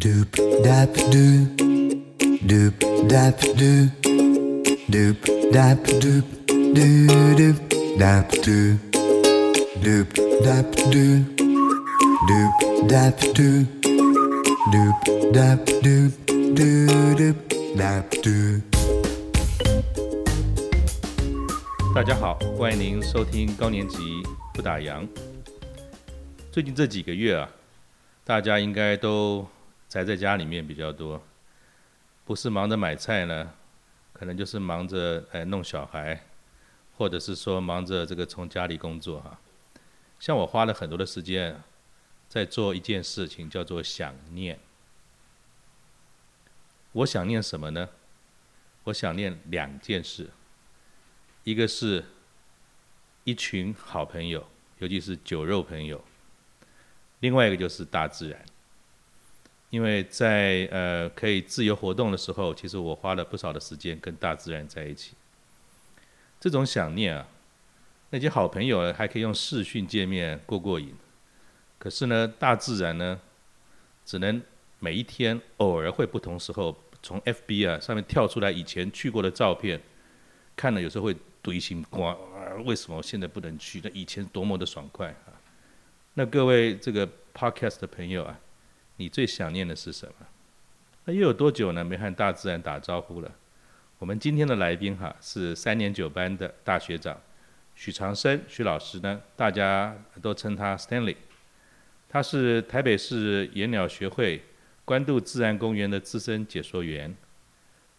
Doop dap doo, doop dap doo, doop dap doop, doo doop dap doo, doop dap doo, doop dap doo, doop dap doop, doo doop dap doo. 大家好，欢迎您收听高年级不打烊。最近这几个月啊，大家应该都宅在家里面比较多，不是忙着买菜呢，可能就是忙着哎弄小孩，或者是说忙着这个从家里工作哈。像我花了很多的时间在做一件事情，叫做想念。我想念什么呢？我想念两件事。一个是一群好朋友，尤其是酒肉朋友；另外一个就是大自然。因为在呃可以自由活动的时候，其实我花了不少的时间跟大自然在一起。这种想念啊，那些好朋友还可以用视讯见面过过瘾。可是呢，大自然呢，只能每一天偶尔会不同时候从 FB 啊上面跳出来以前去过的照片，看了有时候会。堆心瓜啊！为什么现在不能去？那以前多么的爽快啊！那各位这个 podcast 的朋友啊，你最想念的是什么？那又有多久呢？没和大自然打招呼了？我们今天的来宾哈、是三年九班的大学长许长生许老师呢，大家都称他 Stanley。他是台北市野鸟学会关渡自然公园的资深解说员，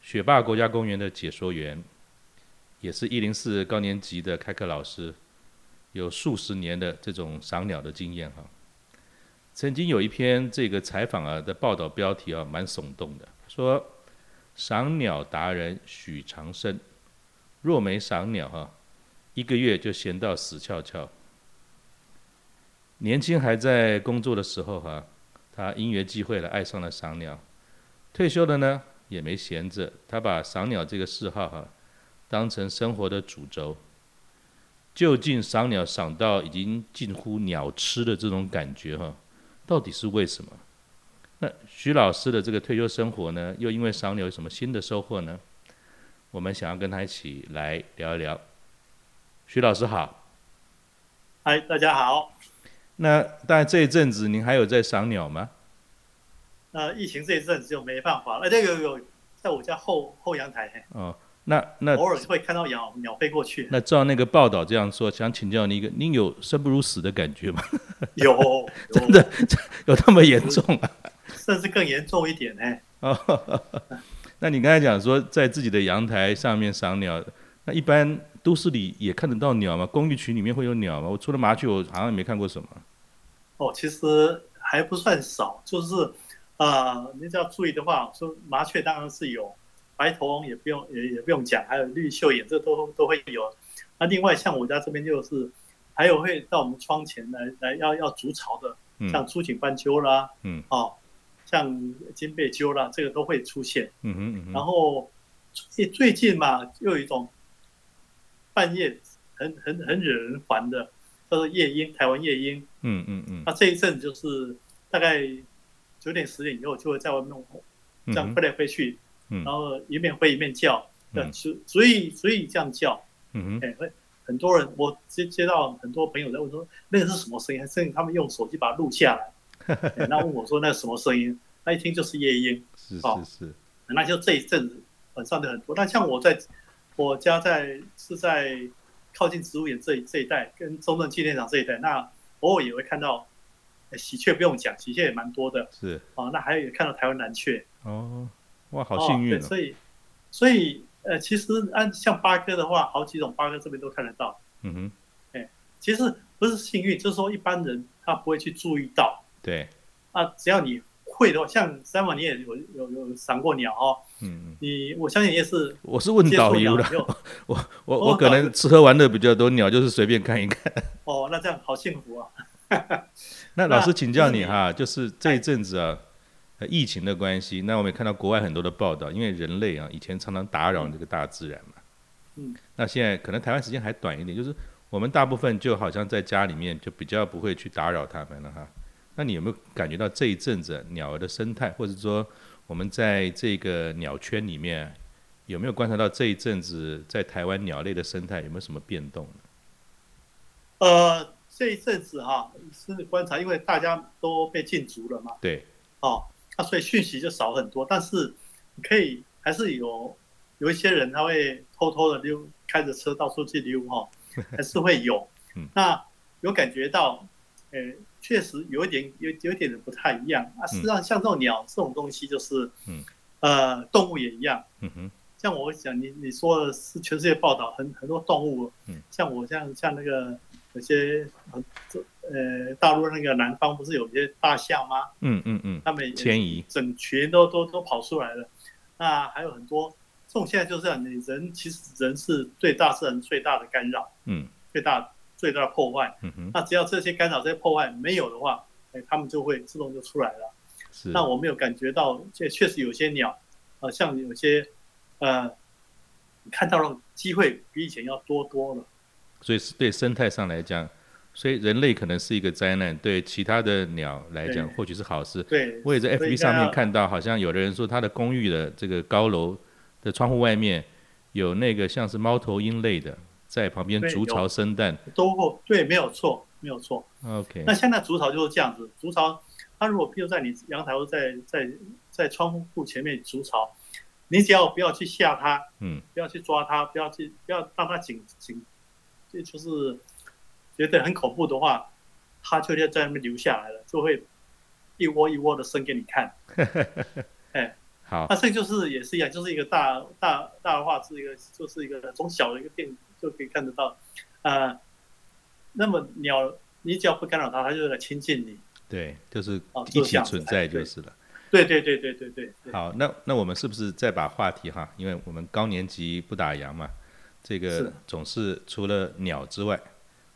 雪霸国家公园的解说员。也是一零四高年级的开课老师，有数十年的这种赏鸟的经验哈。曾经有一篇这个采访啊的报道标题啊蛮耸动的，说赏鸟达人许长生，若没赏鸟哈，一个月就闲到死翘翘。年轻还在工作的时候哈，他因缘际会了爱上了赏鸟，退休了呢也没闲着，他把赏鸟这个嗜好哈。当成生活的主轴，就近赏鸟赏到已经近乎鸟痴的这种感觉哈，到底是为什么？那徐老师的这个退休生活呢，又因为赏鸟有什么新的收获呢？我们想要跟他一起来聊一聊。徐老师好，嗨，大家好。那当然这一阵子您还有在赏鸟吗？那疫情这一阵子就没办法了。哎，这个有在我家后后阳台。哦。那那偶尔会看到鸟鸟飞过去。那照那个报道这样说，想请教你一个，您有生不如死的感觉吗？有，有真的有那么严重啊？甚至更严重一点呢。哦，那你刚才讲说在自己的阳台上面赏鸟，那一般都市里也看得到鸟吗？公寓群里面会有鸟吗？我除了麻雀，我好像也没看过什么。哦，其实还不算少，就是啊、呃，你只要注意的话，说麻雀当然是有。白头翁也不用也也不用讲，还有绿绣眼，这都都会有。那另外像我家这边就是，还有会到我们窗前来来要要筑巢的，像朱颈斑鸠啦，嗯，哦，像金背鸠啦，这个都会出现。嗯哼，嗯然后最最近嘛，又有一种半夜很很很惹人烦的，叫做夜莺，台湾夜莺。嗯嗯嗯。那这一阵就是大概九点十点以后，就会在外面弄，这样飞来飞去。然后一面飞一面叫，嗯，所所以所以这样叫，嗯哼，很多人我接接到很多朋友在问说，那个是什么声音？甚至他们用手机把它录下来，然后问我说那是什么声音？那一听就是夜莺，是是是，那就这一阵子晚上的很多。那像我在我家在是在靠近植物园这这一带，跟中正纪念堂这一带，那偶尔也会看到喜鹊，不用讲，喜鹊也蛮多的，是。啊，那还有也看到台湾蓝雀。哦。哇，好幸运、哦哦、所以，所以，呃，其实按像八哥的话，好几种八哥这边都看得到。嗯哼，哎，其实不是幸运，就是说一般人他不会去注意到。对。啊，只要你会的话，像三毛你也有有有赏过鸟哦。嗯。你我相信你也是。我是问导游的。我我我可能吃喝玩乐比较多，鸟就是随便看一看。哦，那这样好幸福啊。那老师请教你哈，就是这一阵子啊。疫情的关系，那我们也看到国外很多的报道，因为人类啊，以前常常打扰这个大自然嘛。嗯。那现在可能台湾时间还短一点，就是我们大部分就好像在家里面，就比较不会去打扰他们了哈。那你有没有感觉到这一阵子鸟儿的生态，或者说我们在这个鸟圈里面，有没有观察到这一阵子在台湾鸟类的生态有没有什么变动呢？呃，这一阵子哈、啊，是观察，因为大家都被禁足了嘛。对。哦，那所以讯息就少很多，但是你可以还是有有一些人他会偷偷的溜，开着车到处去溜哈、哦，还是会有。嗯、那有感觉到，呃，确实有一点有有一点的不太一样啊。实际上，像这种鸟这种东西，就是，嗯，呃，动物也一样。嗯哼。像我想，你你说的是全世界报道很很多动物，嗯，像我像像那个有些呃呃大陆那个南方不是有些大象吗？嗯嗯嗯，他们迁移，整群都都都跑出来了。那还有很多，这种现在就是这样，你人其实人是对大自然最大的干扰，嗯，最大最大的破坏。嗯哼，那只要这些干扰这些破坏没有的话，哎，他们就会自动就出来了。是，那我们有感觉到，这确实有些鸟，呃，像有些。呃，看到了机会比以前要多多了，所以是对生态上来讲，所以人类可能是一个灾难，对其他的鸟来讲或许是好事。对，我也在 FB 上面看到，好像有的人说他的公寓的这个高楼的窗户外面有那个像是猫头鹰类的在旁边筑巢生蛋，都对，没有错，没有错。OK，那现在筑巢就是这样子，筑巢，它如果譬如在你阳台或在在在窗户前面筑巢。你只要不要去吓它，嗯，不要去抓它，不要去不要让它紧紧，这就是觉得很恐怖的话，它就要在那边留下来了，就会一窝一窝的生给你看。哎，好，那这就是也是一样，就是一个大大大的话是一个就是一个从小的一个店就可以看得到，呃，那么鸟你只要不干扰它，它就来亲近你。对，就是一起存在就是了。对对对对对对。好，那那我们是不是再把话题哈？因为我们高年级不打烊嘛，这个总是除了鸟之外，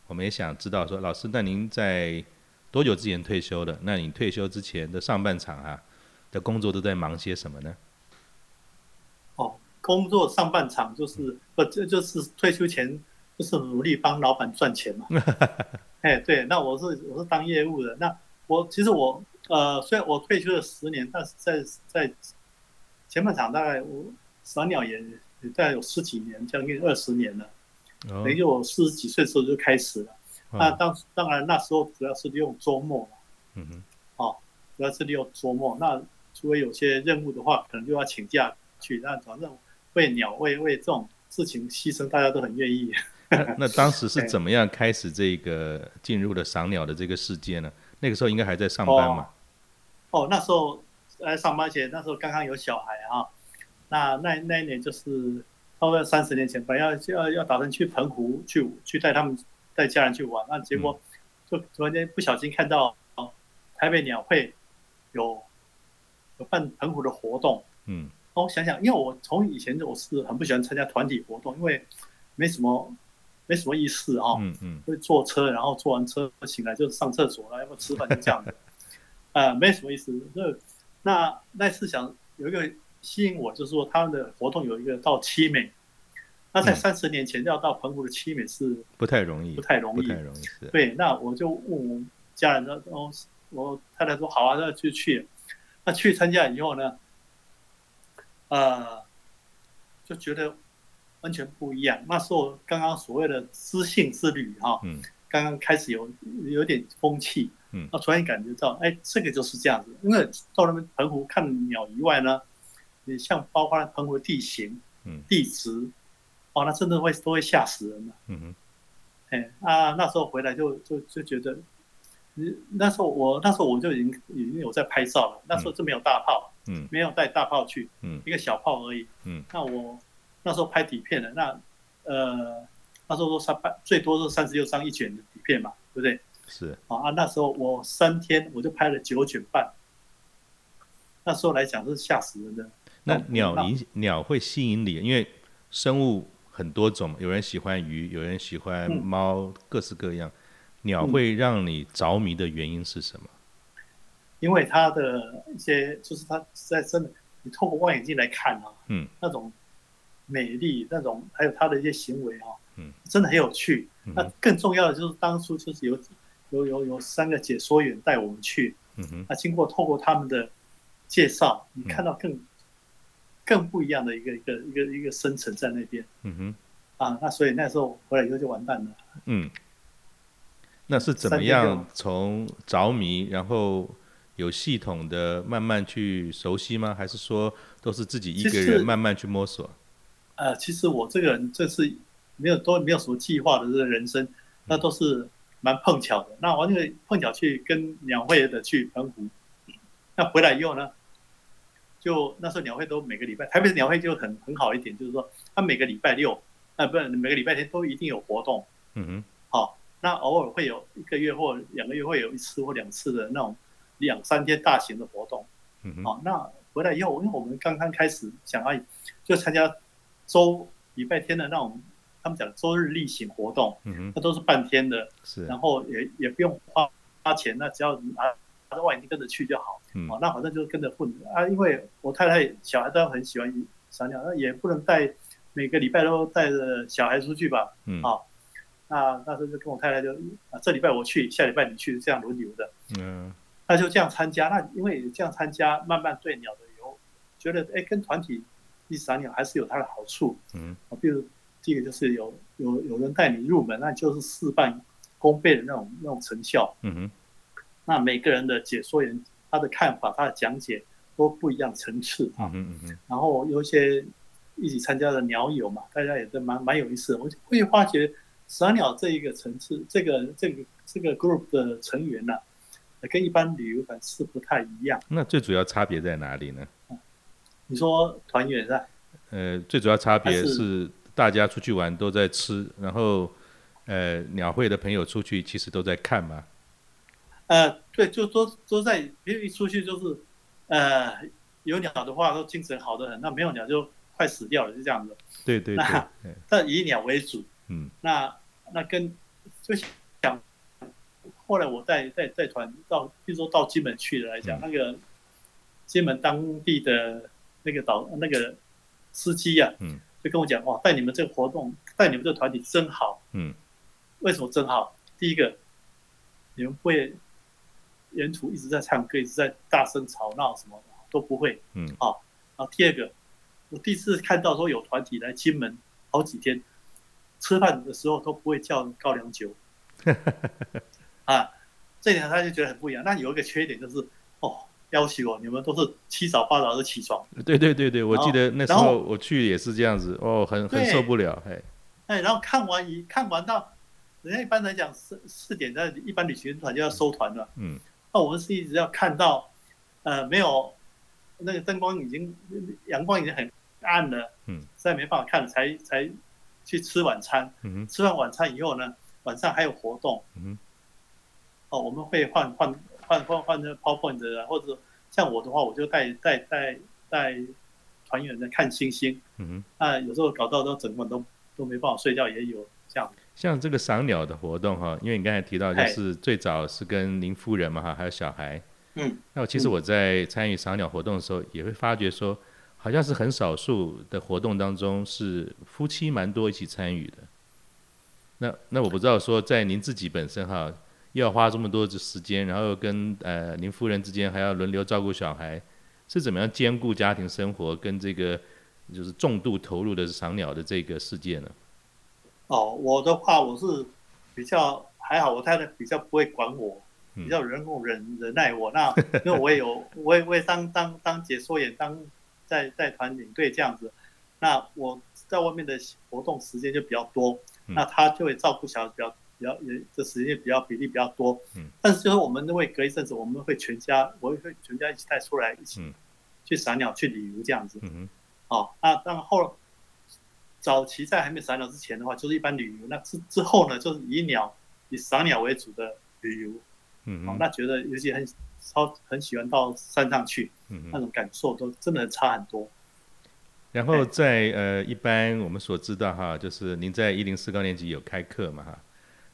我们也想知道说，老师，那您在多久之前退休的？那你退休之前的上半场啊的工作都在忙些什么呢？哦，工作上半场就是不这就是退休前就是努力帮老板赚钱嘛。哎，对，那我是我是当业务的，那我其实我。呃，虽然我退休了十年，但是在在前半场大概我赏鸟也也大概有十几年，将近二十年了。等于我四十几岁的时候就开始了。哦、那当当然那时候主要是利用周末。嗯哼。哦，主要是利用周末。那除非有些任务的话，可能就要请假去。那反正为鸟为为这种事情牺牲，大家都很愿意。那当时是 怎么样开始这个进入了赏鸟的这个世界呢？那个时候应该还在上班嘛？哦哦，那时候来上班前，那时候刚刚有小孩啊，那那那一年就是差不多三十年前，本来要要要打算去澎湖去去带他们带家人去玩，那结果就突然间不小心看到台北鸟会有有办澎湖的活动，嗯，我想想，因为我从以前我是很不喜欢参加团体活动，因为没什么没什么意思啊，嗯嗯，会坐车，然后坐完车醒来就上厕所了，要不吃饭就这样子。呃，没什么意思。那那那次想有一个吸引我，就是说他们的活动有一个到七美，那在三十年前要到澎湖的七美是不太容易，不太容易，不太容易。对，那我就问我家人说，哦，我太太说好啊，那就去。那去参加以后呢，呃，就觉得完全不一样。那时候刚刚所谓的知性之旅哈，嗯，刚刚开始有有点风气。嗯，那突然感觉到，哎，这个就是这样子。因为到那边澎湖看鸟以外呢，你像包括澎湖的地形、嗯，地质，哦，那真的会都会吓死人的。嗯哼，哎啊，那时候回来就就就觉得，你那时候我那时候我就已经已经有在拍照了。那时候就没有大炮，嗯，没有带大炮去，嗯，一个小炮而已。嗯，那我那时候拍底片的，那呃那时候说三百最多是三十六张一卷的底片嘛，对不对？是啊，那时候我三天我就拍了九卷半，那时候来讲是吓死人的。那鸟引鸟会吸引你，因为生物很多种，有人喜欢鱼，有人喜欢猫，嗯、各式各样。鸟会让你着迷的原因是什么？因为它的一些，就是它在真的，你透过望远镜来看啊，嗯，那种美丽，那种还有它的一些行为啊，嗯，真的很有趣。那更重要的就是当初就是有。有有有三个解说员带我们去，嗯哼，那经过透过他们的介绍，你嗯看到更更不一样的一个一个一个一个深层在那边嗯哼，啊，那所以那时候回来以后就完蛋了。嗯，那是怎么样从着迷，然后有系统的慢慢去熟悉吗？还是说都是自己一个人慢慢去摸索？呃，其实我这个人这是没有都没有什么计划的这个人生，那都是蛮碰巧的。那我那个碰巧去跟两会的去澎湖，那回来以后呢，就那时候鸟会都每个礼拜，台北的鸟会就很很好一点，就是说它每个礼拜六，啊不是每个礼拜天都一定有活动，嗯哼，好，那偶尔会有一个月或两个月会有一次或两次的那种两三天大型的活动。嗯哼，好，那回来以后，因为我们刚刚开始想要就参加周礼拜天的那种，他们讲周日例行活动，嗯哼，那都是半天的，是，然后也也不用花花钱，那只要拿拿着望远镜跟着去就好。嗯哦，那反正就跟着混啊，因为我太太小孩都很喜欢赏鸟，那也不能带每个礼拜都带着小孩出去吧。嗯，好，那那时候就跟我太太就啊，这礼拜我去，下礼拜你去，这样轮流的。嗯那就这样参加，那因为这样参加，慢慢对鸟的有觉得，哎，跟团体一起赏鸟还是有它的好处。嗯啊，比如第一个就是有有有人带你入门，那就是事半功倍的那种那种成效。嗯哼，那每个人的解说员他的看法、他的讲解都不一样层次啊。嗯嗯，嗯，然后有一些一起参加的鸟友嘛，大家也都蛮蛮有意思的。我就会发觉赏鸟这一个层次，这个这个这个 group 的成员呢、啊。跟一般旅游团是不太一样。那最主要差别在哪里呢？你说团员是吧？呃，最主要差别是是大家出去玩都在吃，然后呃，鸟会的朋友出去其实都在看嘛。呃，对，就都都在，因为一出去就是，呃，有鸟的话都精神好的很，那没有鸟就快死掉了，就这样子。对对对。那但以鸟为主。嗯。那那跟就想。后来我带带带团到，比如说到金门去的来讲，嗯、那个金门当地的那个导那个司机呀、啊，嗯，就跟我讲哇，带你们这个活动，带你们这个团体真好，嗯，为什么真好？第一个，你们不会沿途一直在唱歌，一直在大声吵闹，什么都不会，嗯，好，然后第二个，我第一次看到说有团体来金门好几天，吃饭的时候都不会叫高粱酒。啊，这点他就觉得很不一样。那有一个缺点就是，哦，要求哦，你们都是七早八早就起床。对对对对，我记得那时候我去也是这样子，哦，很很受不了，哎。哎，然后看完一看完到，人家一般来讲四四点，那一般旅行团就要收团了。嗯。那我们是一直要看到，呃，没有那个灯光已经阳光已经很暗了，嗯，实在没办法看了，才才去吃晚餐。嗯。吃完晚餐以后呢，晚上还有活动。嗯。哦，我们会换换换换换成 PowerPoint 的，或者像我的话，我就带带带带团员在看星星。嗯哼。那有时候搞到都整晚都都没办法睡觉，也有这样。像这个赏鸟的活动哈，因为你刚才提到就是最早是跟您夫人嘛哈，还有小孩。嗯。那我其实我在参与赏鸟活动的时候，也会发觉说，好像是很少数的活动当中是夫妻蛮多一起参与的。那那我不知道说，在您自己本身哈。又要花这么多的时间，然后跟呃您夫人之间还要轮流照顾小孩，是怎么样兼顾家庭生活跟这个就是重度投入的赏鸟的这个世界呢？哦，我的话我是比较还好，我太太比较不会管我，比较忍容忍忍耐我。那因为我也有，我也我也当当当解说员，当在在团领队这样子。那我在外面的活动时间就比较多，那他就会照顾小孩比较。比较也这时间比较比例比较多，嗯，但是就是我们会隔一阵子，我们会全家，我会全家一起带出来一起去赏鸟去旅游这样子，嗯哼，哦，那然后早期在还没赏鸟之前的话，就是一般旅游，那之之后呢，就是以鸟以赏鸟为主的旅游，嗯哦，那觉得尤其很超很喜欢到山上去，嗯，那种感受都真的差很多。然后在呃一般我们所知道哈，就是您在一零四高年级有开课嘛哈。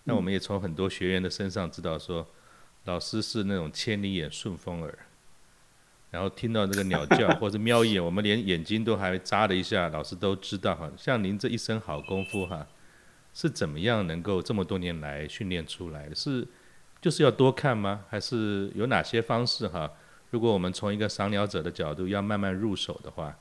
那我们也从很多学员的身上知道说，老师是那种千里眼顺风耳，然后听到这个鸟叫 或者瞄一眼，我们连眼睛都还眨了一下，老师都知道哈。像您这一身好功夫哈，是怎么样能够这么多年来训练出来的？是就是要多看吗？还是有哪些方式哈？如果我们从一个赏鸟者的角度要慢慢入手的话，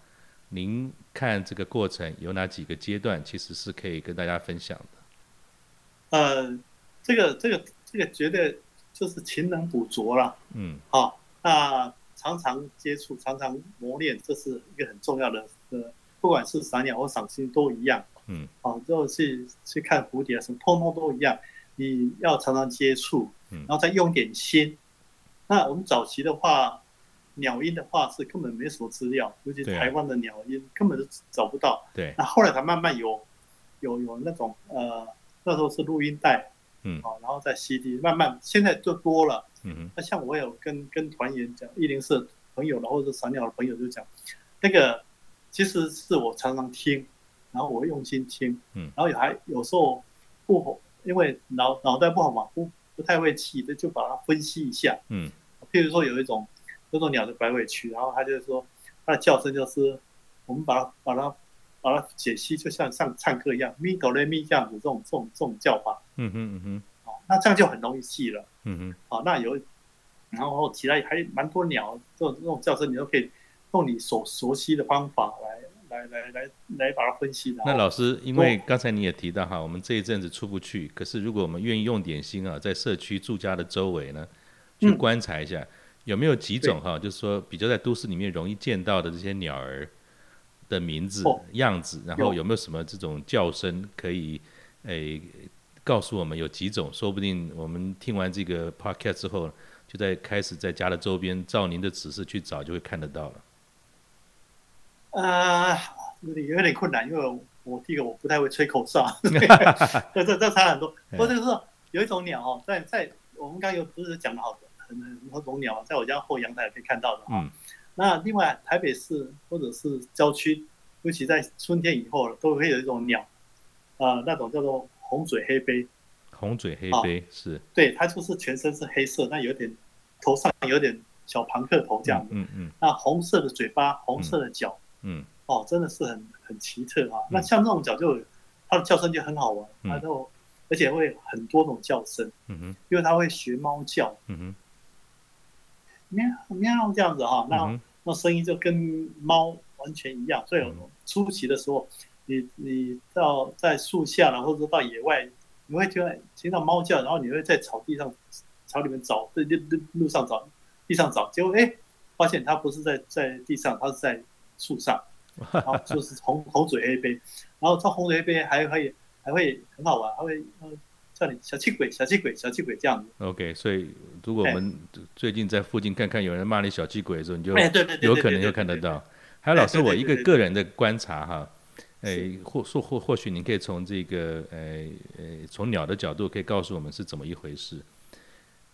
您看这个过程有哪几个阶段，其实是可以跟大家分享的。呃，这个这个这个绝对就是勤能补拙了。嗯，好、哦，那常常接触，常常磨练，这是一个很重要的。呃，不管是赏鸟或赏心都一样。嗯，好、哦，就去去看蝴蝶什么，通通都一样。你要常常接触，然后再用点心。嗯、那我们早期的话。鸟音的话是根本没什么资料，尤其台湾的鸟音根本就找不到。对。那后来才慢慢有，有有那种呃，那时候是录音带，嗯，好，然后再 CD，慢慢现在就多了。嗯哼。那像我有跟跟团员讲，一零四朋友，然后是散鸟的朋友就讲，那个其实是我常常听，然后我用心听，嗯，然后也还有时候不好，因为脑脑袋不好嘛，不不太会记的，就把它分析一下，嗯，譬如说有一种。这种鸟的白尾曲，然后它就是说，它的叫声就是，我们把它把它把它解析，就像像唱歌一样，咪哆来咪这样子，这种这种这种叫法。嗯哼嗯哼。哦，那这样就很容易记了。嗯哼。好，那有，然后其他还蛮多鸟，这种这种叫声，你都可以用你所熟悉的方法来来来来来把它分析的。那老师，因为刚才你也提到哈，我们这一阵子出不去，可是如果我们愿意用点心啊，在社区住家的周围呢，去观察一下。嗯有没有几种哈，就是说比较在都市里面容易见到的这些鸟儿的名字、哦、样子，然后有没有什么这种叫声可以诶、欸、告诉我们有几种？说不定我们听完这个 podcast 之后，就在开始在家的周边照您的指示去找，就会看得到了。啊、呃，有点有点困难，因为我第一个我不太会吹口哨，这这这差很多。不过这个是有一种鸟哦，在在我们刚刚有不是讲的好的。很多种鸟，在我家后阳台可以看到的哈。嗯、那另外，台北市或者是郊区，尤其在春天以后，都会有一种鸟，啊、呃，那种叫做红嘴黑鵯。红嘴黑鵯、哦、是。对，它就是全身是黑色，那有点头上有点小庞克头这样子。嗯嗯。那红色的嘴巴，红色的脚。嗯。哦，真的是很很奇特啊。嗯、那像这种脚就它的叫声就很好玩，它就、嗯、而且会很多种叫声。嗯哼。因为它会学猫叫。嗯哼。喵喵这样子哈，那那声音就跟猫完全一样。所以初期的时候，你你到在树下了，或者到野外，你会听到听到猫叫，然后你会在草地上草里面找，在路路路上找，地上找，结果哎，发现它不是在在地上，它是在树上，然后就是红红嘴黑背，然后它红嘴黑背还可以还会很好玩，还会叫你小气鬼，小气鬼，小气鬼这样子。OK，所以如果我们最近在附近看看有人骂你小气鬼的时候，你就有可能就看得到。还有老师，我一个个人的观察哈，哎，或或或或许你可以从这个呃呃从鸟的角度可以告诉我们是怎么一回事。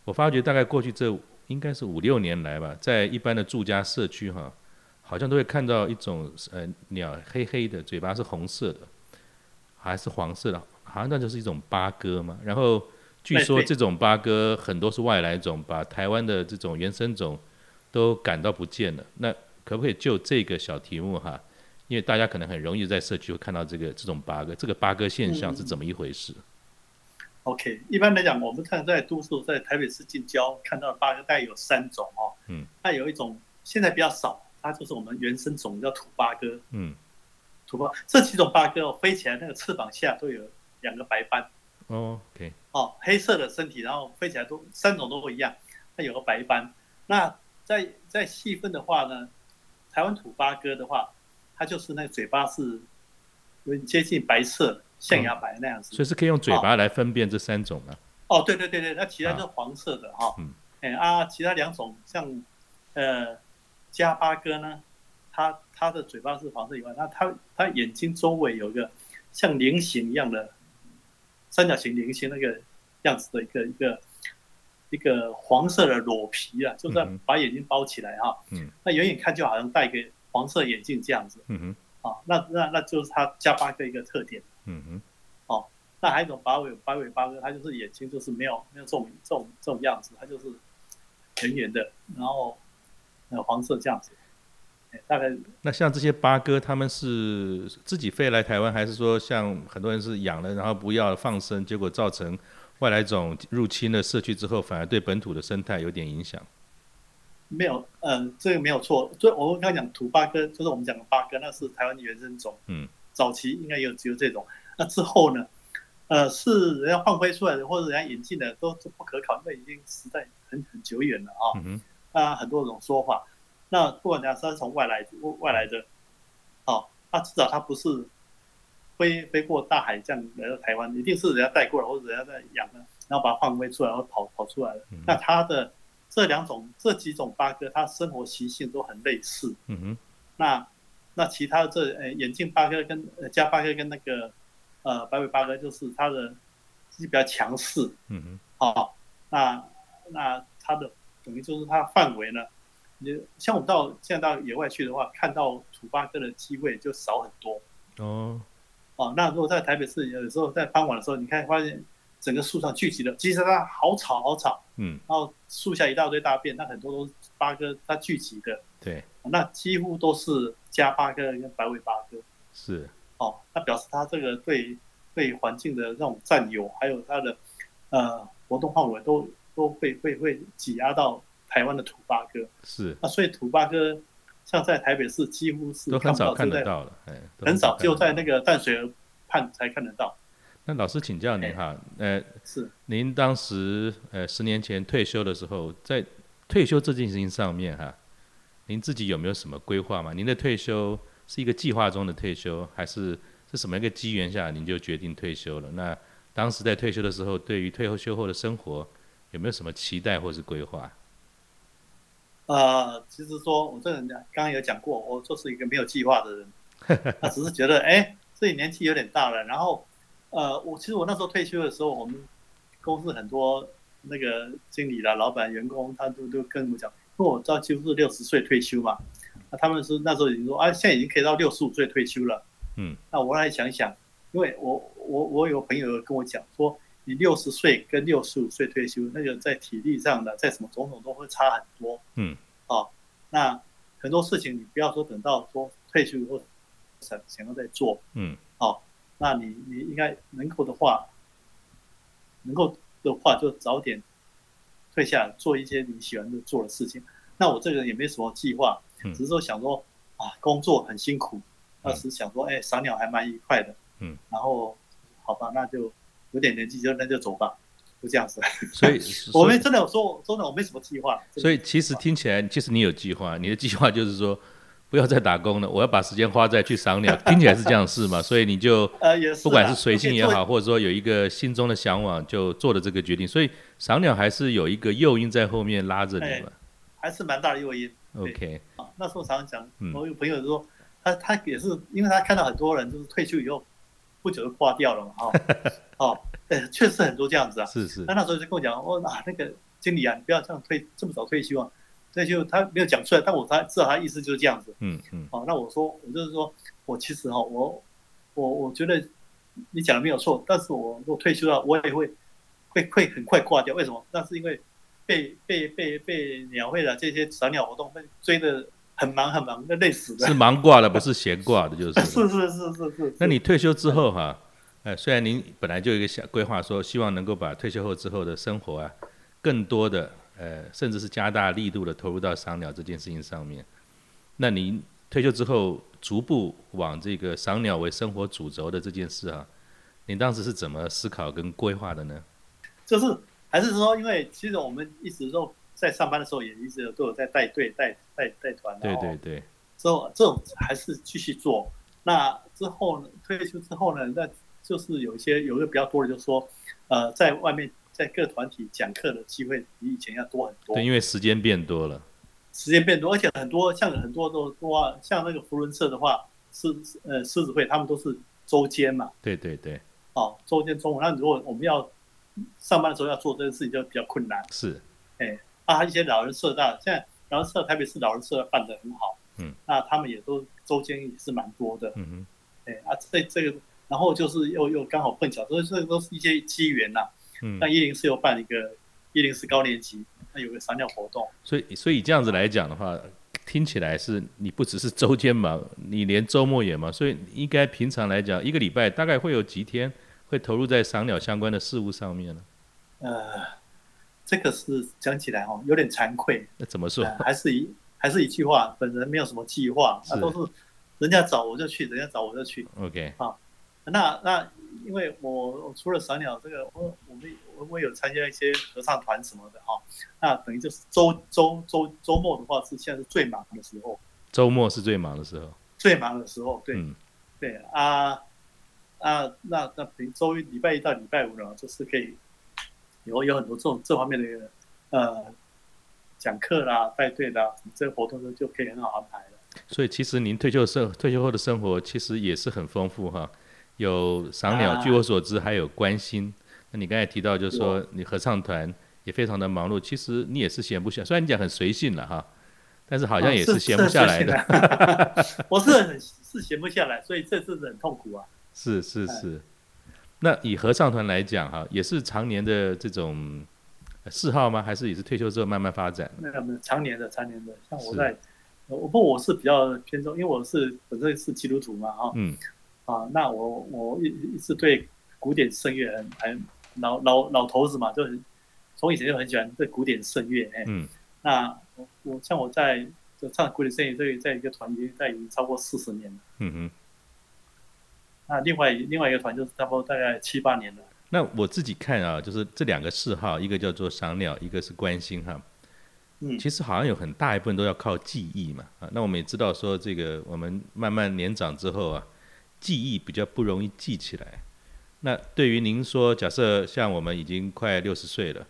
我发觉大概过去这应该是五六年来吧，在一般的住家社区哈，好像都会看到一种呃鸟黑黑的，嘴巴是红色的，还是黄色的。好像那就是一种八哥嘛，然后据说这种八哥很多是外来种，把台湾的这种原生种都赶到不见了。那可不可以就这个小题目哈？因为大家可能很容易在社区会看到这个这种八哥，这个八哥现象是怎么一回事？嗯，OK，一般来讲，我们看在都市，在台北市近郊看到的八哥大概有三种哦。嗯，它有一种现在比较少，它就是我们原生种叫土八哥。嗯，土八这几种八哥哦，飞起来那个翅膀下都有。两个白斑，哦，OK，哦，黑色的身体，然后飞起来都三种都不一样，它有个白斑。那再再细分的话呢，台湾土八哥的话，它就是那个嘴巴是有点接近白色，象牙白那样子，所以是可以用嘴巴来分辨这三种吗？哦，对对对对，那其他就是黄色的哈，嗯，哎啊，其他两种像呃加八哥呢，它它的嘴巴是黄色以外，那它它眼睛周围有一个像菱形一样的。三角形菱形那个样子的一个一个一个黄色的裸皮啊，就是把眼睛包起来哈。嗯。那远远看就好像戴个黄色眼镜这样子。嗯哼。啊，那那那就是它加八哥一个特点。嗯哼。哦，那还有一种八尾八尾八哥，它就是眼睛就是没有没有这种这种这种样子，它就是圆圆的，然后呃黄色这样子。大概那像这些八哥，他们是自己飞来台湾，还是说像很多人是养了然后不要放生，结果造成外来种入侵了社区之后，反而对本土的生态有点影响。没有，嗯，这个没有错。所以我们刚才讲土八哥，就是我们讲的八哥，那是台湾的原生种。嗯，早期应该有只有这种。那之后呢？呃，是人家放飞出来的，或者人家引进的，都是不可考，因为已经时代很很久远了啊。嗯哼。啊，很多种说法。那不管讲他是从外来外来的，哦，他至少他不是飞飞过大海这样来到台湾，一定是人家带过来，或者人家在养的，然后把它放飞出来，然后跑跑出来了。嗯、那他的。这两种、这几种八哥，它生活习性都很类似。嗯哼。那那其他的这呃眼镜八哥跟呃家八哥跟那个呃白尾八哥，就是它的比较强势。嗯哼。好，那那它的等于就是它范围呢，你像我们到现在到野外去的话，看到土八哥的机会就少很多。哦。哦，那如果在台北市，有时候在傍晚的时候，你看发现。整个树上聚集了，其实它好吵好吵，嗯，然后树下一大堆大便，那很多都是八哥它聚集的，对，那几乎都是加八哥跟白尾八哥，是，哦，那表示它这个对对环境的那种占有，还有它的呃活动范围都都会会会挤压到台湾的土八哥，是，啊所以土八哥像在台北市几乎是都很少看得到了，哎，很少就在那个淡水河畔才看得到。那老师请教您哈，呃，是您当时呃十年前退休的时候，在退休这件事情上面哈，您自己有没有什么规划吗？您的退休是一个计划中的退休，还是是什么一个机缘下您就决定退休了？那当时在退休的时候，对于退休后的生活有没有什么期待或是规划？呃，其实说我这个人刚刚有讲过，我就是一个没有计划的人，他只是觉得哎，自己年纪有点大了，然后。呃，我其实我那时候退休的时候，我们公司很多那个经理啦、老板、员工，他都都跟我们讲，因为我知道几乎是六十岁退休嘛，那他们是那时候已经说，啊，现在已经可以到六十五岁退休了。嗯，那我来想一想，因为我我我有朋友跟我讲说，你六十岁跟六十五岁退休，那个在体力上的，在什么种种都会差很多。嗯，哦，那很多事情你不要说等到说退休以后想想要再做。嗯，哦。那你你应该能够的话，能够的话就早点退下来，做一些你喜欢的做的事情。那我这个人也没什么计划，只是说想说啊，工作很辛苦，那时想说，哎，赏鸟还蛮愉快的。嗯，然后好吧，那就有点年纪就那就走吧，就这样子。所以 我们真的有说，真的我没什么计划。所以其实听起来，其实你有计划，你的计划就是说。不要再打工了，我要把时间花在去赏鸟，听起来是这样是吗？所以你就不管是随性也好，或者说有一个心中的向往，就做了这个决定。所以赏鸟还是有一个诱因在后面拉着你嘛，还是蛮大的诱因。OK，那时候常常讲，我有朋友说，他他也是，因为他看到很多人就是退休以后不久就挂掉了嘛，哈，哦，确实很多这样子啊。是是。那那时候就跟我讲，哦，啊，那个经理啊，你不要这样退这么早退休啊。那就他没有讲出来，但我他知道他意思就是这样子。嗯嗯。好，那我说，我就是说，我其实哈，我我我觉得你讲的没有错，但是我如果退休了，我也会会会很快挂掉。为什么？那是因为被被被被鸟会的这些赏鸟活动被追得很忙很忙，那累死的。是忙挂的，不是闲挂的，就是。是是是是是。那你退休之后哈，哎，虽然您本来就有一个想规划，说希望能够把退休后之后的生活啊，更多的。呃，甚至是加大力度的投入到赏鸟这件事情上面。那您退休之后，逐步往这个赏鸟为生活主轴的这件事啊，您当时是怎么思考跟规划的呢？就是还是说，因为其实我们一直都在上班的时候，也一直都有在带队、带带带团。对对对。之后这种还是继续做。那之后呢，退休之后呢，那就是有一些有一个比较多的，就是说，呃，在外面。在各团体讲课的机会比以前要多很多。对，因为时间变多了。时间变多，而且很多像很多都多，像那个福伦社的话，狮呃狮子会他们都是周间嘛。对对对。哦，周间中午，那如果我们要上班的时候要做这个事情，就比较困难。是。哎，啊，一些老人社大，现在老人社台北市老人社办得很好。嗯。那他们也都周间也是蛮多的。嗯嗯。哎啊，这这个，然后就是又又刚好碰巧，所以这都是一些机缘呐。嗯，那一零四又办一个一零四高年级，那有个赏鸟活动，所以所以这样子来讲的话，听起来是你不只是周间忙，你连周末也忙，所以应该平常来讲，一个礼拜大概会有几天会投入在赏鸟相关的事物上面呢？呃，这个是讲起来哦，有点惭愧。那怎么说？呃、还是一还是一句话，本人没有什么计划，都是人家找我就去，人家找我就去。OK，啊，那那因为我，我除了赏鸟这个，我我们我我有参加一些合唱团什么的哈、啊，那等于就是周周周周末的话是现在是最忙的时候。周末是最忙的时候。最忙的时候，对，嗯、对啊啊，那那平周一礼拜一到礼拜五呢，就是可以有有很多这种这方面的呃讲课啦、带队啦，这个活动就可以很好安排了。所以其实您退休生退休后的生活其实也是很丰富哈，有赏鸟，据我所知还有关心。那你刚才提到就是说你合唱团也非常的忙碌，其实你也是闲不下，虽然你讲很随性了哈。但是好像也是闲不下来的，哦、是 是我是很是闲不下来，所以这次很痛苦啊。是是是，那以合唱团来讲哈，也是常年的这种嗜好吗？还是也是退休之后慢慢发展？那个常年的常年的，像我在，我不我是比较偏重，因为我是本身是基督徒嘛哈。嗯。啊，那我我一一直对古典声乐很很老老老头子嘛，就很从以前就很喜欢这古典声乐哎。嗯。那我我像我在就唱古典声乐，这在一个团已经在已经超过四十年了。嗯哼。那另外另外一个团就是差不多大概七八年了。那我自己看啊，就是这两个嗜好，一个叫做赏鸟，一个是观星哈。嗯。其实好像有很大一部分都要靠记忆嘛啊。那我们也知道说，这个我们慢慢年长之后啊，记忆比较不容易记起来。那对于您说，假设像我们已经快六十岁了。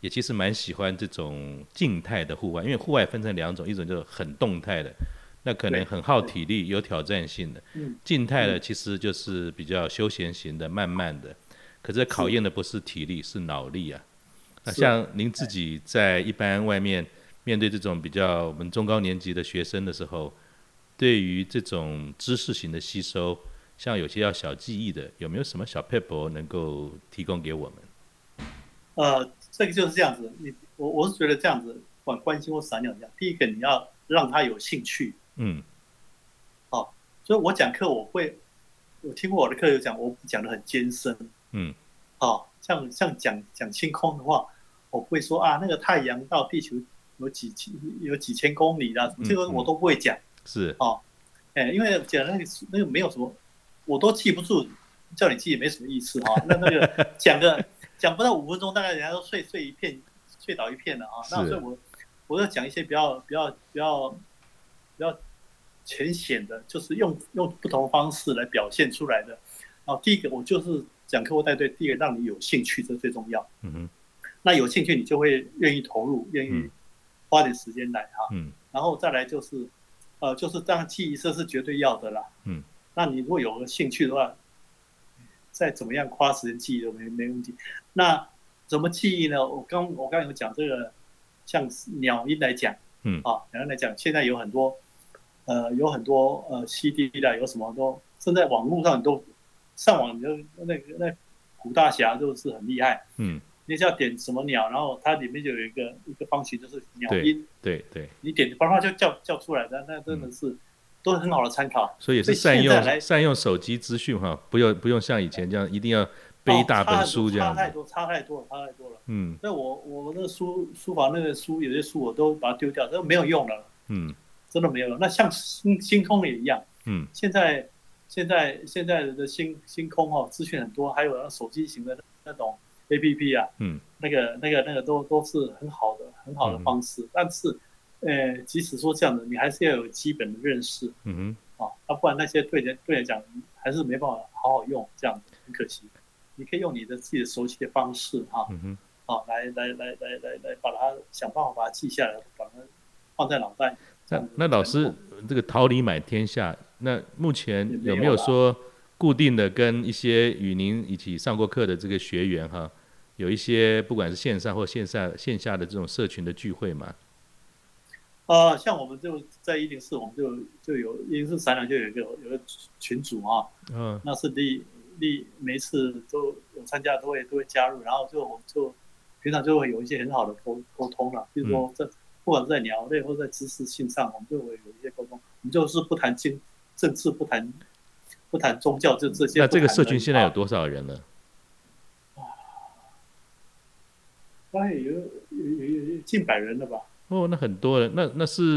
也其实蛮喜欢这种静态的户外，因为户外分成两种，一种就是很动态的，那可能很耗体力、有挑战性的；静态的其实就是比较休闲型的、慢慢的。可是考验的不是体力，是脑力啊。那像您自己在一般外面面对这种比较我们中高年级的学生的时候，对于这种知识型的吸收，像有些要小记忆的，有没有什么小撇步能够提供给我们？呃。这个就是这样子，你我我是觉得这样子，管关心或赏鸟一样。第一个你要让他有兴趣，嗯，好、哦，所以我讲课我会，我听过我的课有讲，我讲的很艰深，嗯，好、哦，像像讲讲清空的话，我不会说啊，那个太阳到地球有几千有几千公里啦，这个我都不会讲，是，哦，哎，因为讲那个那个没有什么，我都记不住，叫你记也没什么意思哈、哦，那那个 讲个。讲不到五分钟，大概人家都睡睡一片，睡倒一片了啊。那所以我我要讲一些比较比较比较比较浅显的，就是用用不同方式来表现出来的。然后第一个，我就是讲课或带队，第一个让你有兴趣，这最重要。嗯哼。那有兴趣，你就会愿意投入，愿意花点时间来哈。嗯。然后再来就是，呃，就是这样记忆，这是绝对要的啦。嗯。那你如果有了兴趣的话，再怎么样花时间记忆都没没问题。那怎么记忆呢？我刚我刚有讲这个，像鸟音来讲，嗯啊，鸟音来讲，现在有很多，呃，有很多呃 CD 的，有什么都，现在网络上都上网就那个那古大侠就是很厉害，嗯，你只要点什么鸟，然后它里面就有一个一个方形，就是鸟音，对对，对，你点，的方法就叫叫出来的，那真的是。嗯都是很好的参考，所以也是善用善用手机资讯哈，不用不用像以前这样一定要背一大本书这样。差太多，差太多了，差太多了。嗯，那我我那个书书房那个书，有些书我都把它丢掉，都没有用了。嗯，真的没有了。那像星星空也一样。嗯，现在现在现在的星星空哈，资讯很多，还有那手机型的那种 APP 啊，嗯，那个那个那个都都是很好的很好的方式，但是。呃，即使说这样的，你还是要有基本的认识，嗯哼，啊，那不然那些对人对人讲还是没办法好好用，这样子很可惜。你可以用你的自己的熟悉的方式，哈，嗯哼，啊，来来来来来来把它想办法把它记下来，把它放在脑袋。那那老师，这个桃李满天下，那目前有没有说固定的跟一些与您一起上过课的这个学员哈，有一些不管是线上或线下线下的这种社群的聚会吗？啊、呃，像我们就在一零四，我们就就有一零四三两就有一个有个群组啊，嗯，那是第第每一次都有参加，都会都会加入，然后就我们就平常就会有一些很好的沟沟通了，比如说在不管是在鸟类或者在知识性上，我们就会有一些沟通，我们就是不谈经政治，不谈不谈宗教，就这些。那这个社群现在有多少人了？大概有有有有近百人了吧？哦，那很多人，那那是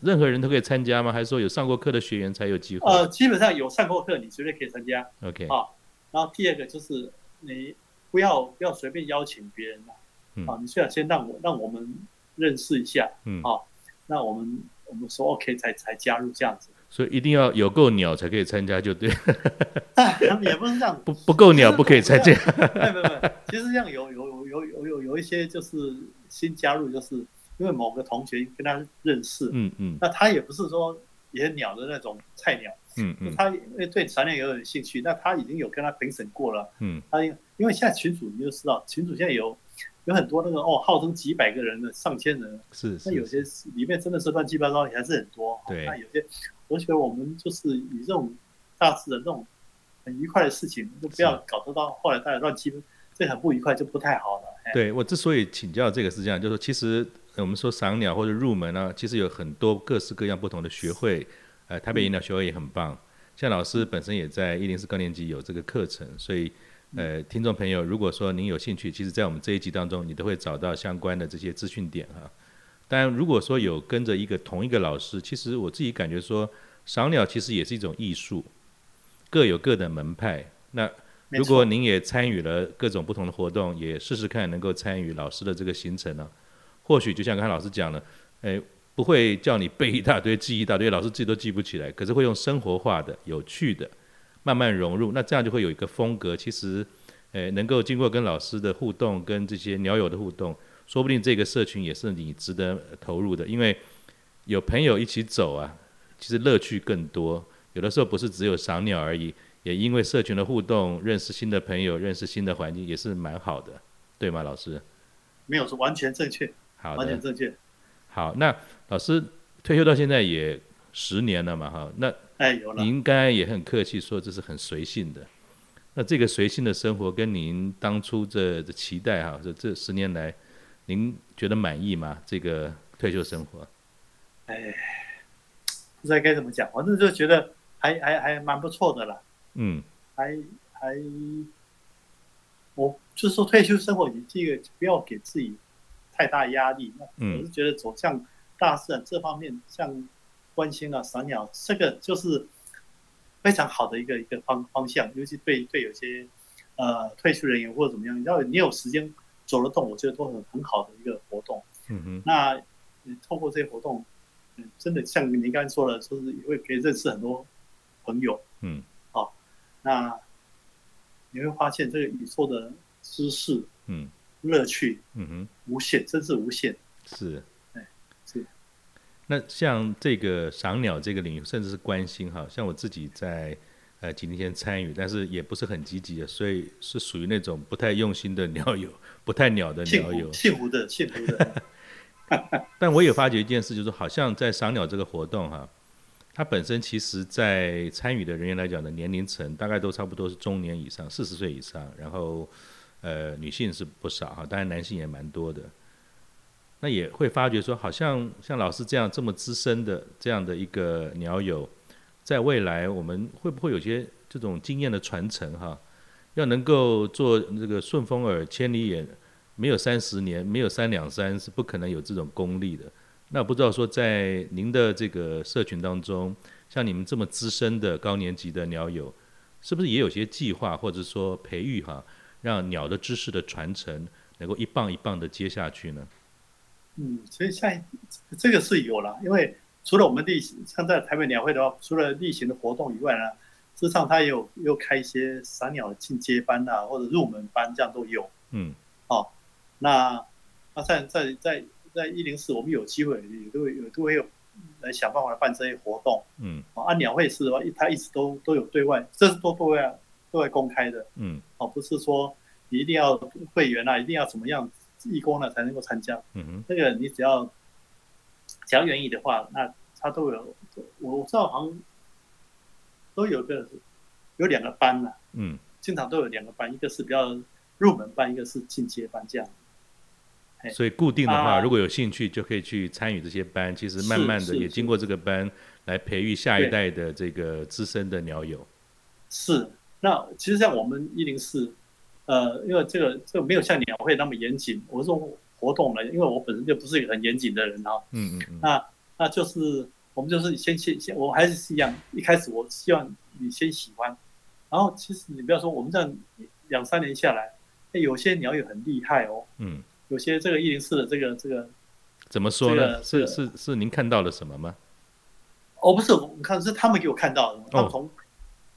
任何人都可以参加吗？还是说有上过课的学员才有机会？呃，基本上有上过课，你绝对可以参加。OK，啊，然后第二个就是你不要不要随便邀请别人啊，嗯、啊，你需要先让我让我们认识一下，嗯，啊，那我们我们说 OK 才才加入这样子。所以一定要有够鸟才可以参加，就对。也不是这样，不不够鸟不可以参加。没没没，其实这样有有有有有有有一些就是新加入，就是因为某个同学跟他认识，嗯嗯，那他也不是说也鸟的那种菜鸟，嗯嗯，他因为对赏鸟有点兴趣，那他已经有跟他评审过了，嗯，他因因为现在群主你就知道，群主现在有有很多那个哦，号称几百个人的，上千人，是，那有些里面真的是乱七八糟，也还是很多，对，那有些。我觉得我们就是以这种大致的这种很愉快的事情，就不要搞得到后来大家乱七，这很不愉快就不太好了。对，我之所以请教这个是这样，就是说其实我们说赏鸟或者入门呢，其实有很多各式各样不同的学会，呃，台北野鸟学会也很棒，像老师本身也在一零四高年级有这个课程，所以呃，听众朋友如果说您有兴趣，其实在我们这一集当中，你都会找到相关的这些资讯点哈。但如果说有跟着一个同一个老师，其实我自己感觉说，赏鸟其实也是一种艺术，各有各的门派。那如果您也参与了各种不同的活动，也试试看能够参与老师的这个行程呢、啊？或许就像刚才老师讲了，诶，不会叫你背一大堆、记一大堆，老师自己都记不起来。可是会用生活化的、有趣的，慢慢融入，那这样就会有一个风格。其实，诶，能够经过跟老师的互动，跟这些鸟友的互动。说不定这个社群也是你值得投入的，因为有朋友一起走啊，其实乐趣更多。有的时候不是只有赏鸟而已，也因为社群的互动，认识新的朋友，认识新的环境，也是蛮好的，对吗，老师？没有，是完全正确。好的，完全正确。好，那老师退休到现在也十年了嘛，哈，那哎有了，您应该也很客气说这是很随性的。那这个随性的生活跟您当初这这期待哈，这这十年来。您觉得满意吗？这个退休生活？哎，不知道该怎么讲，反正就觉得还还还蛮不错的啦。嗯，还还，我就是说退休生活，你这个不要给自己太大压力。嗯，我是觉得走向大自然这方面，像观星啊、赏鸟，这个就是非常好的一个一个方方向。尤其对对有些呃退休人员或者怎么样，要你有时间。走得动，我觉得都很很好的一个活动。嗯哼，那你透过这些活动，嗯，真的像您刚才说的，说是也会可以认识很多朋友。嗯，好、哦，那你会发现这个宇宙的知识，嗯，乐趣，嗯哼，无限，真是无限。是。那像这个赏鸟这个领域，甚至是关心，哈，像我自己在。呃，几年前参与，但是也不是很积极的，所以是属于那种不太用心的鸟友，不太鸟的鸟友。幸福的，幸福的。但我也发觉一件事，就是好像在赏鸟这个活动哈，它本身其实在参与的人员来讲的年龄层大概都差不多是中年以上，四十岁以上，然后呃女性是不少哈，当然男性也蛮多的。那也会发觉说，好像像老师这样这么资深的这样的一个鸟友。在未来，我们会不会有些这种经验的传承？哈，要能够做这个顺风耳、千里眼，没有三十年，没有三两三，是不可能有这种功力的。那不知道说，在您的这个社群当中，像你们这么资深的高年级的鸟友，是不是也有些计划，或者说培育哈，让鸟的知识的传承能够一棒一棒的接下去呢？嗯，所以现在这个是有了，因为。除了我们例行，像在台北鸟会的话，除了例行的活动以外呢，事实上他也有又开一些赏鸟进阶班啊，或者入门班，这样都有。嗯，哦，那那在在在在一零四，我们有机会也都会有都会有来想办法来办这些活动。嗯，啊，鸟会是的话，一他一直都都有对外，这是都对外对外公开的。嗯，哦，不是说你一定要会员啊，一定要怎么样义工呢才能够参加。嗯哼，这个你只要。只要愿意的话，那他都有，我我知道好像都有个有两个班呢、啊，嗯，经常都有两个班，一个是比较入门班，一个是进阶班这样。所以固定的话，啊、如果有兴趣就可以去参与这些班。其实慢慢的也经过这个班来培育下一代的这个资深的鸟友。是，那其实像我们一零四，呃，因为这个这个没有像鸟会那么严谨，我说活动了，因为我本身就不是一个很严谨的人哈。嗯嗯嗯。那那就是我们就是先先先，我还是一样，一开始我希望你先喜欢，然后其实你不要说我们这样两三年下来，有些鸟也很厉害哦。嗯。有些这个一零四的这个这个。怎么说呢？是是是，您看到了什么吗？哦，不是，我看是他们给我看到的。他们从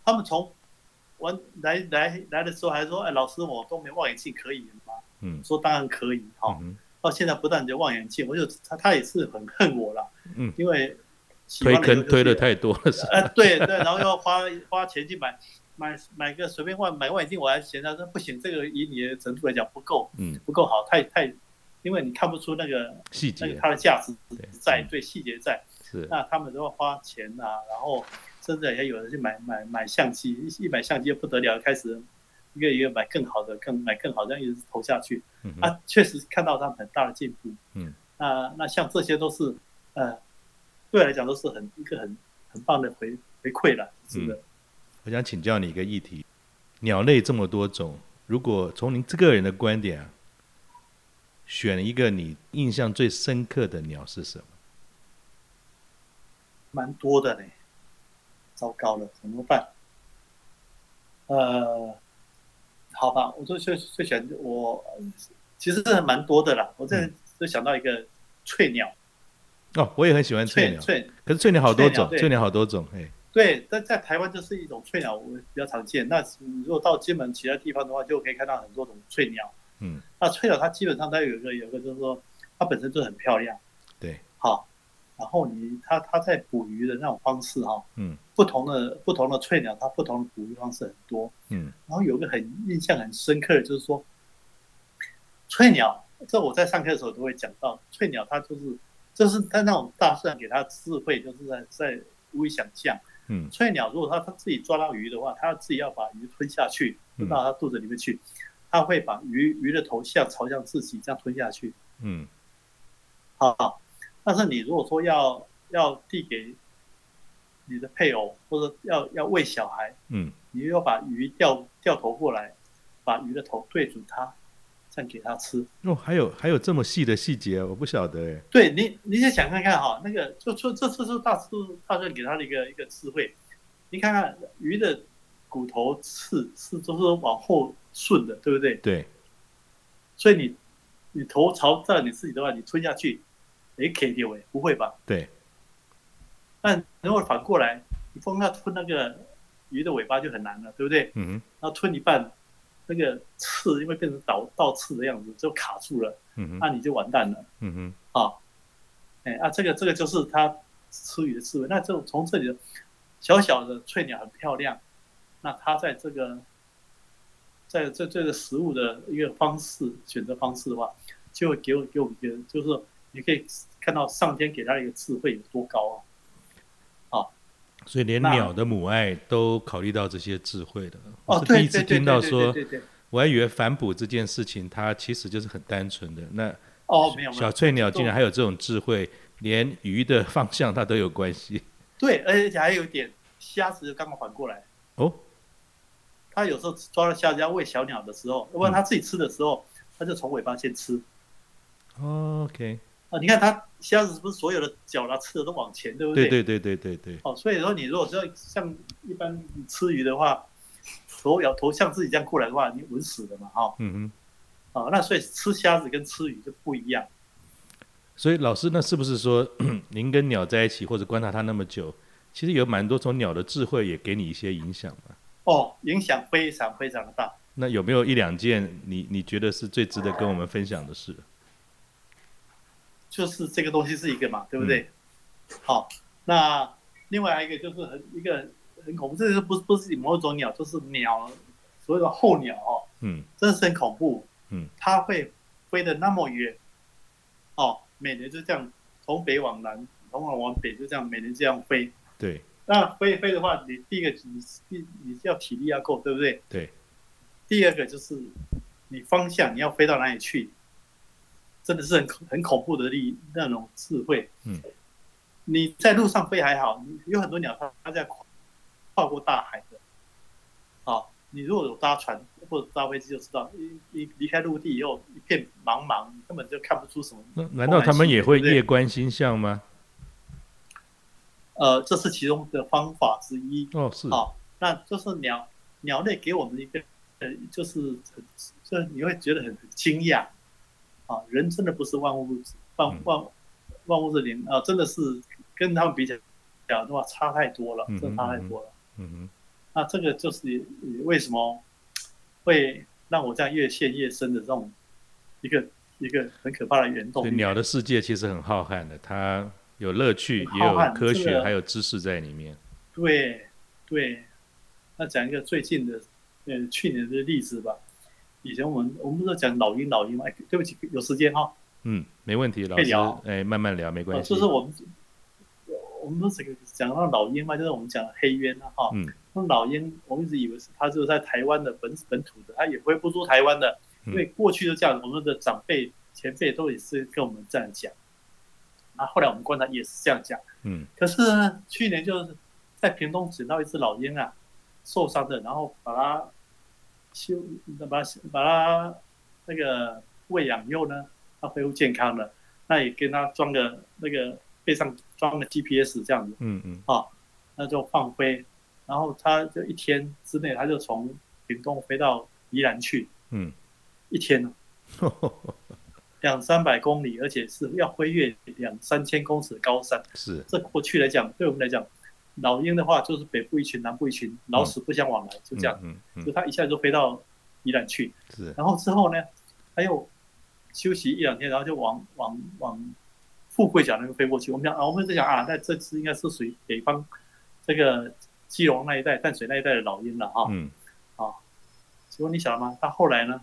他们从完来来来的时候还说：“哎，老师，我都没望远镜，可以吗？”嗯，说当然可以哈。到现在不但就望远镜，我就他他也是很恨我了。嗯，因为推坑推的太多了。哎，对对，然后要花花钱去买买买个随便换买望远镜，我还嫌他说不行，这个以你的程度来讲不够，嗯，不够好，太太。因为你看不出那个细节，那个它的价值在，对细节在。是。那他们都要花钱啊，然后甚至也有人去买买买相机，一买相机就不得了，开始一个一个买更好的，更买更好，这样一直投下去。嗯。啊，确实看到他们很大的进步。嗯。那那像这些都是，呃，对我来讲都是很一个很很棒的回回馈了，是的。我想请教你一个议题：鸟类这么多种，如果从您这个人的观点啊。选一个你印象最深刻的鸟是什么？蛮多的嘞，糟糕了，怎么办？呃，好吧，我就最最喜欢我，其实是蛮多的啦。我这就想到一个翠鸟。哦，我也很喜欢翠鸟。翠，可是翠鸟好多种，翠鸟好多种，嘿。对，但在台湾就是一种翠鸟，我比较常见。那如果到金门其他地方的话，就可以看到很多种翠鸟。嗯，那翠鸟它基本上它有一个有一个就是说，它本身就很漂亮，对，好，然后你它它在捕鱼的那种方式哈，嗯，不同的不同的翠鸟它不同的捕鱼方式很多，嗯，然后有个很印象很深刻的就是说，翠鸟，这我在上课的时候都会讲到，翠鸟它就是就是它那种大自然给它智慧，就是在在无以想象，嗯，翠鸟如果它它自己抓到鱼的话，它自己要把鱼吞下去，吞到它肚子里面去。它会把鱼鱼的头向朝向自己这样吞下去。嗯，好，但是你如果说要要递给你的配偶，或者要要喂小孩，嗯，你又要把鱼掉掉头过来，把鱼的头对准它，这样给它吃。哦，还有还有这么细的细节，我不晓得哎。对你，你先想看看哈，那个就就这次是大师大师给他的一个一个智慧。你看看鱼的骨头刺是都是往后。顺的，对不对？对。所以你，你头朝在你自己的话，你吞下去，哎，可以丢哎，不会吧？对。但如果反过来，你放那吞那个鱼的尾巴就很难了，对不对？嗯哼。然后吞一半，那个刺因为变成倒倒刺的样子，就卡住了。嗯哼。那你就完蛋了。嗯哼。啊，哎啊，这个这个就是它吃鱼的刺猬。那这种从这里的小小的翠鸟很漂亮，那它在这个。在这这个食物的一个方式选择方式的话，就会给我给我们一个，就是说你可以看到上天给他的一个智慧有多高啊！啊，所以连鸟的母爱都考虑到这些智慧的。我是第一次听到说，我还以为反哺这件事情它其实就是很单纯的。那哦，没有，小翠鸟竟然还有这种智慧，连鱼的方向它都有关系。对，而且还有一点，虾子刚刚反过来哦。它有时候抓了虾子要喂小鸟的时候，要不然它自己吃的时候，嗯、他就从尾巴先吃。OK。啊，你看它虾子是不是所有的脚啦、刺的都往前，对不对？对对对对对对。哦，所以说你如果说像一般吃鱼的话，头咬头像自己这样过来的话，你稳死的嘛，哈、哦。嗯哼。哦，那所以吃虾子跟吃鱼就不一样。所以老师，那是不是说 您跟鸟在一起或者观察它那么久，其实有蛮多种鸟的智慧也给你一些影响嘛？哦，影响非常非常的大。那有没有一两件你你觉得是最值得跟我们分享的事？就是这个东西是一个嘛，对不对？嗯、好，那另外一个就是很一个很恐怖，这个不是不是某一种鸟，就是鸟，所谓的候鸟哦，嗯，真是很恐怖，嗯，它会飞得那么远，哦，每年就这样从北往南，从南往北就这样每年这样飞，对。那飞飞的话，你第一个你你你要体力要够，对不对？对。第二个就是你方向你要飞到哪里去，真的是很很恐怖的力那种智慧。嗯。你在路上飞还好，有很多鸟它它在跨过大海的。好，你如果有搭船或者搭飞机，就知道一一离开陆地以后，一片茫茫，根本就看不出什么。那难道他们也会夜观星象吗？呃，这是其中的方法之一。哦，是。好，那就是鸟鸟类给我们一个，呃，就是这你会觉得很很惊讶。啊，人真的不是万物万万万物之灵啊，真的是跟他们比起来讲的话，差太多了，真的差太多了。嗯哼。那这个就是为什么会让我这样越陷越深的这种一个一个很可怕的原动力。鸟的世界其实很浩瀚的，它有乐趣，也有科学，这个、还有知识在里面。对对，那讲一个最近的，呃，去年的例子吧。以前我们我们不是讲老鹰老鹰嘛？哎，对不起，有时间哈。嗯，没问题，老师。聊哎，慢慢聊，没关系。就是我们我们不是讲到老鹰嘛，就是我们讲的黑鸢啊，哈。嗯。那老鹰，我们一直以为是它就是在台湾的本本土的，它也会不出台湾的，因为过去就这样，我们的长辈前辈都也是跟我们这样讲。啊，后来我们观察也是这样讲。嗯。可是呢，去年就是在屏东捡到一只老鹰啊，受伤的，然后把它修，把它把它那个喂养以后呢，它恢复健康了，那也跟它装个那个背上装个 GPS 这样子。嗯嗯。啊，那就放飞。然后它就一天之内，它就从屏东飞到宜兰去，嗯，一天，两三百公里，而且是要飞越两三千公尺的高山。是，这过去来讲，对我们来讲，老鹰的话就是北部一群，南部一群，老死不相往来，就这样。嗯嗯，就它一下就飞到宜兰去。是，然后之后呢，它又休息一两天，然后就往往往富贵角那边飞过去。我们想啊，我们在想啊，那这次应该是属于北方这个。基隆那一带、淡水那一带的老鹰了哈，嗯，啊，结果你晓得吗？它后来呢，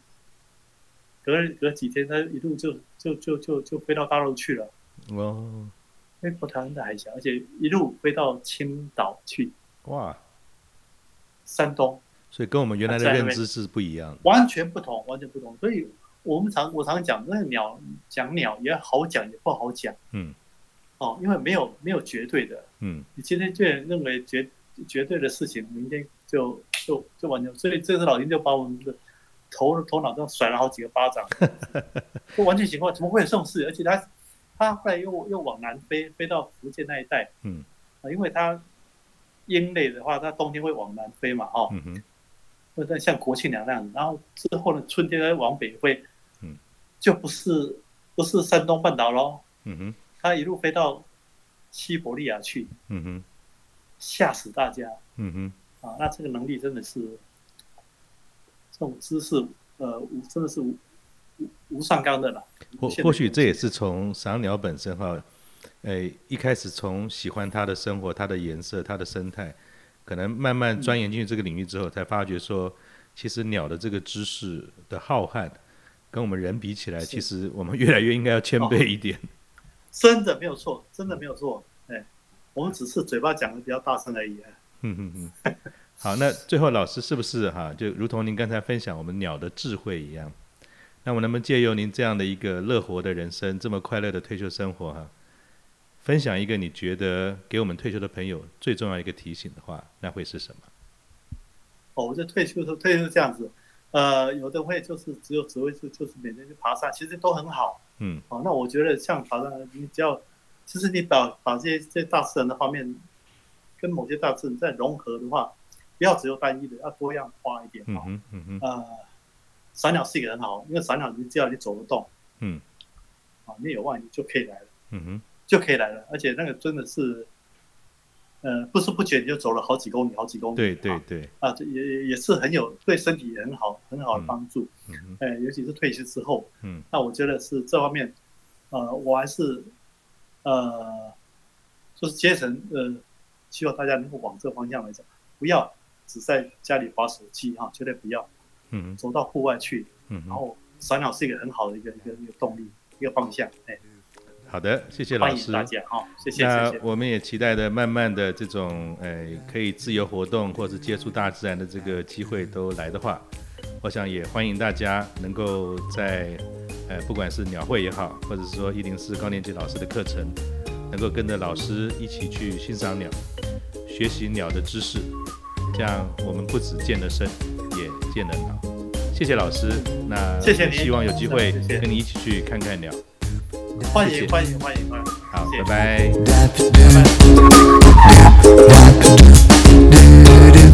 隔隔几天，它一路就就就就就飞到大陆去了，哦，飞过台湾的海峡，而且一路飞到青岛去，哇，山东，所以跟我们原来的认知是不一样，完全不同，完全不同。所以我们常我常讲，那个鸟讲鸟也好讲也不好讲，嗯，哦，因为没有没有绝对的，嗯，你今天就认为绝。绝对的事情，明天就就就完全。所以这次老鹰就把我们的头头脑都甩了好几个巴掌，不完全情况，怎么会有这种事？而且他他后来又又往南飞，飞到福建那一带，嗯，啊，因为它鹰类的话，它冬天会往南飞嘛，哦，嗯哼，或者像国庆两那样子，然后之后呢，春天再往北飞，嗯，就不是不是山东半岛喽，嗯哼，它一路飞到西伯利亚去，嗯哼。吓死大家！嗯哼，啊，那这个能力真的是，这种知识，呃，真的是无无无上纲的了。或或许这也是从赏鸟本身哈，呃，一开始从喜欢它的生活、它的颜色、它的生态，可能慢慢钻研进去这个领域之后，才发觉说，其实鸟的这个知识的浩瀚，跟我们人比起来，其实我们越来越应该要谦卑一点。哦，真的没有错，真的没有错。哎我们只是嘴巴讲的比较大声而已。嗯嗯嗯。好，那最后老师是不是哈，就如同您刚才分享我们鸟的智慧一样，那我能不能借由您这样的一个乐活的人生，这么快乐的退休生活哈，分享一个你觉得给我们退休的朋友最重要一个提醒的话，那会是什么？哦，我这退休的时候退休是这样子，呃，有的会就是只有只会是就是每天去爬山，其实都很好。嗯。哦，那我觉得像爬山，你只要。其实你把把这些这些大自然的方面，跟某些大自然再融合的话，不要只有单一的，要多样化一点嗯。嗯嗯呃，赏鸟是一个很好，因为散鸟你只要你走得动，嗯，啊，你有望你就可以来了。嗯哼，就可以来了，而且那个真的是，呃，不知不觉你就走了好几公里，好几公里。对对对。啊，这也也是很有对身体很好很好的帮助。嗯嗯。哎，尤其是退休之后。嗯。那我觉得是这方面，呃，我还是。呃，就是阶层呃，希望大家能够往这个方向来讲，不要只在家里划手机哈，绝对不要。嗯，走到户外去，嗯，然后赏鸟是一个很好的一个一个一个动力，一个方向。哎，好的，谢谢老师。大家哈，谢谢。那我们也期待的，慢慢的这种呃，可以自由活动或者接触大自然的这个机会都来的话，我想也欢迎大家能够在。呃，不管是鸟会也好，或者是说一零四高年级老师的课程，能够跟着老师一起去欣赏鸟，学习鸟的知识，这样我们不止健了身，也见的脑。谢谢老师，那谢谢你，希望有机会跟你一起去看看鸟。欢迎欢迎欢迎欢迎，好，谢谢拜拜。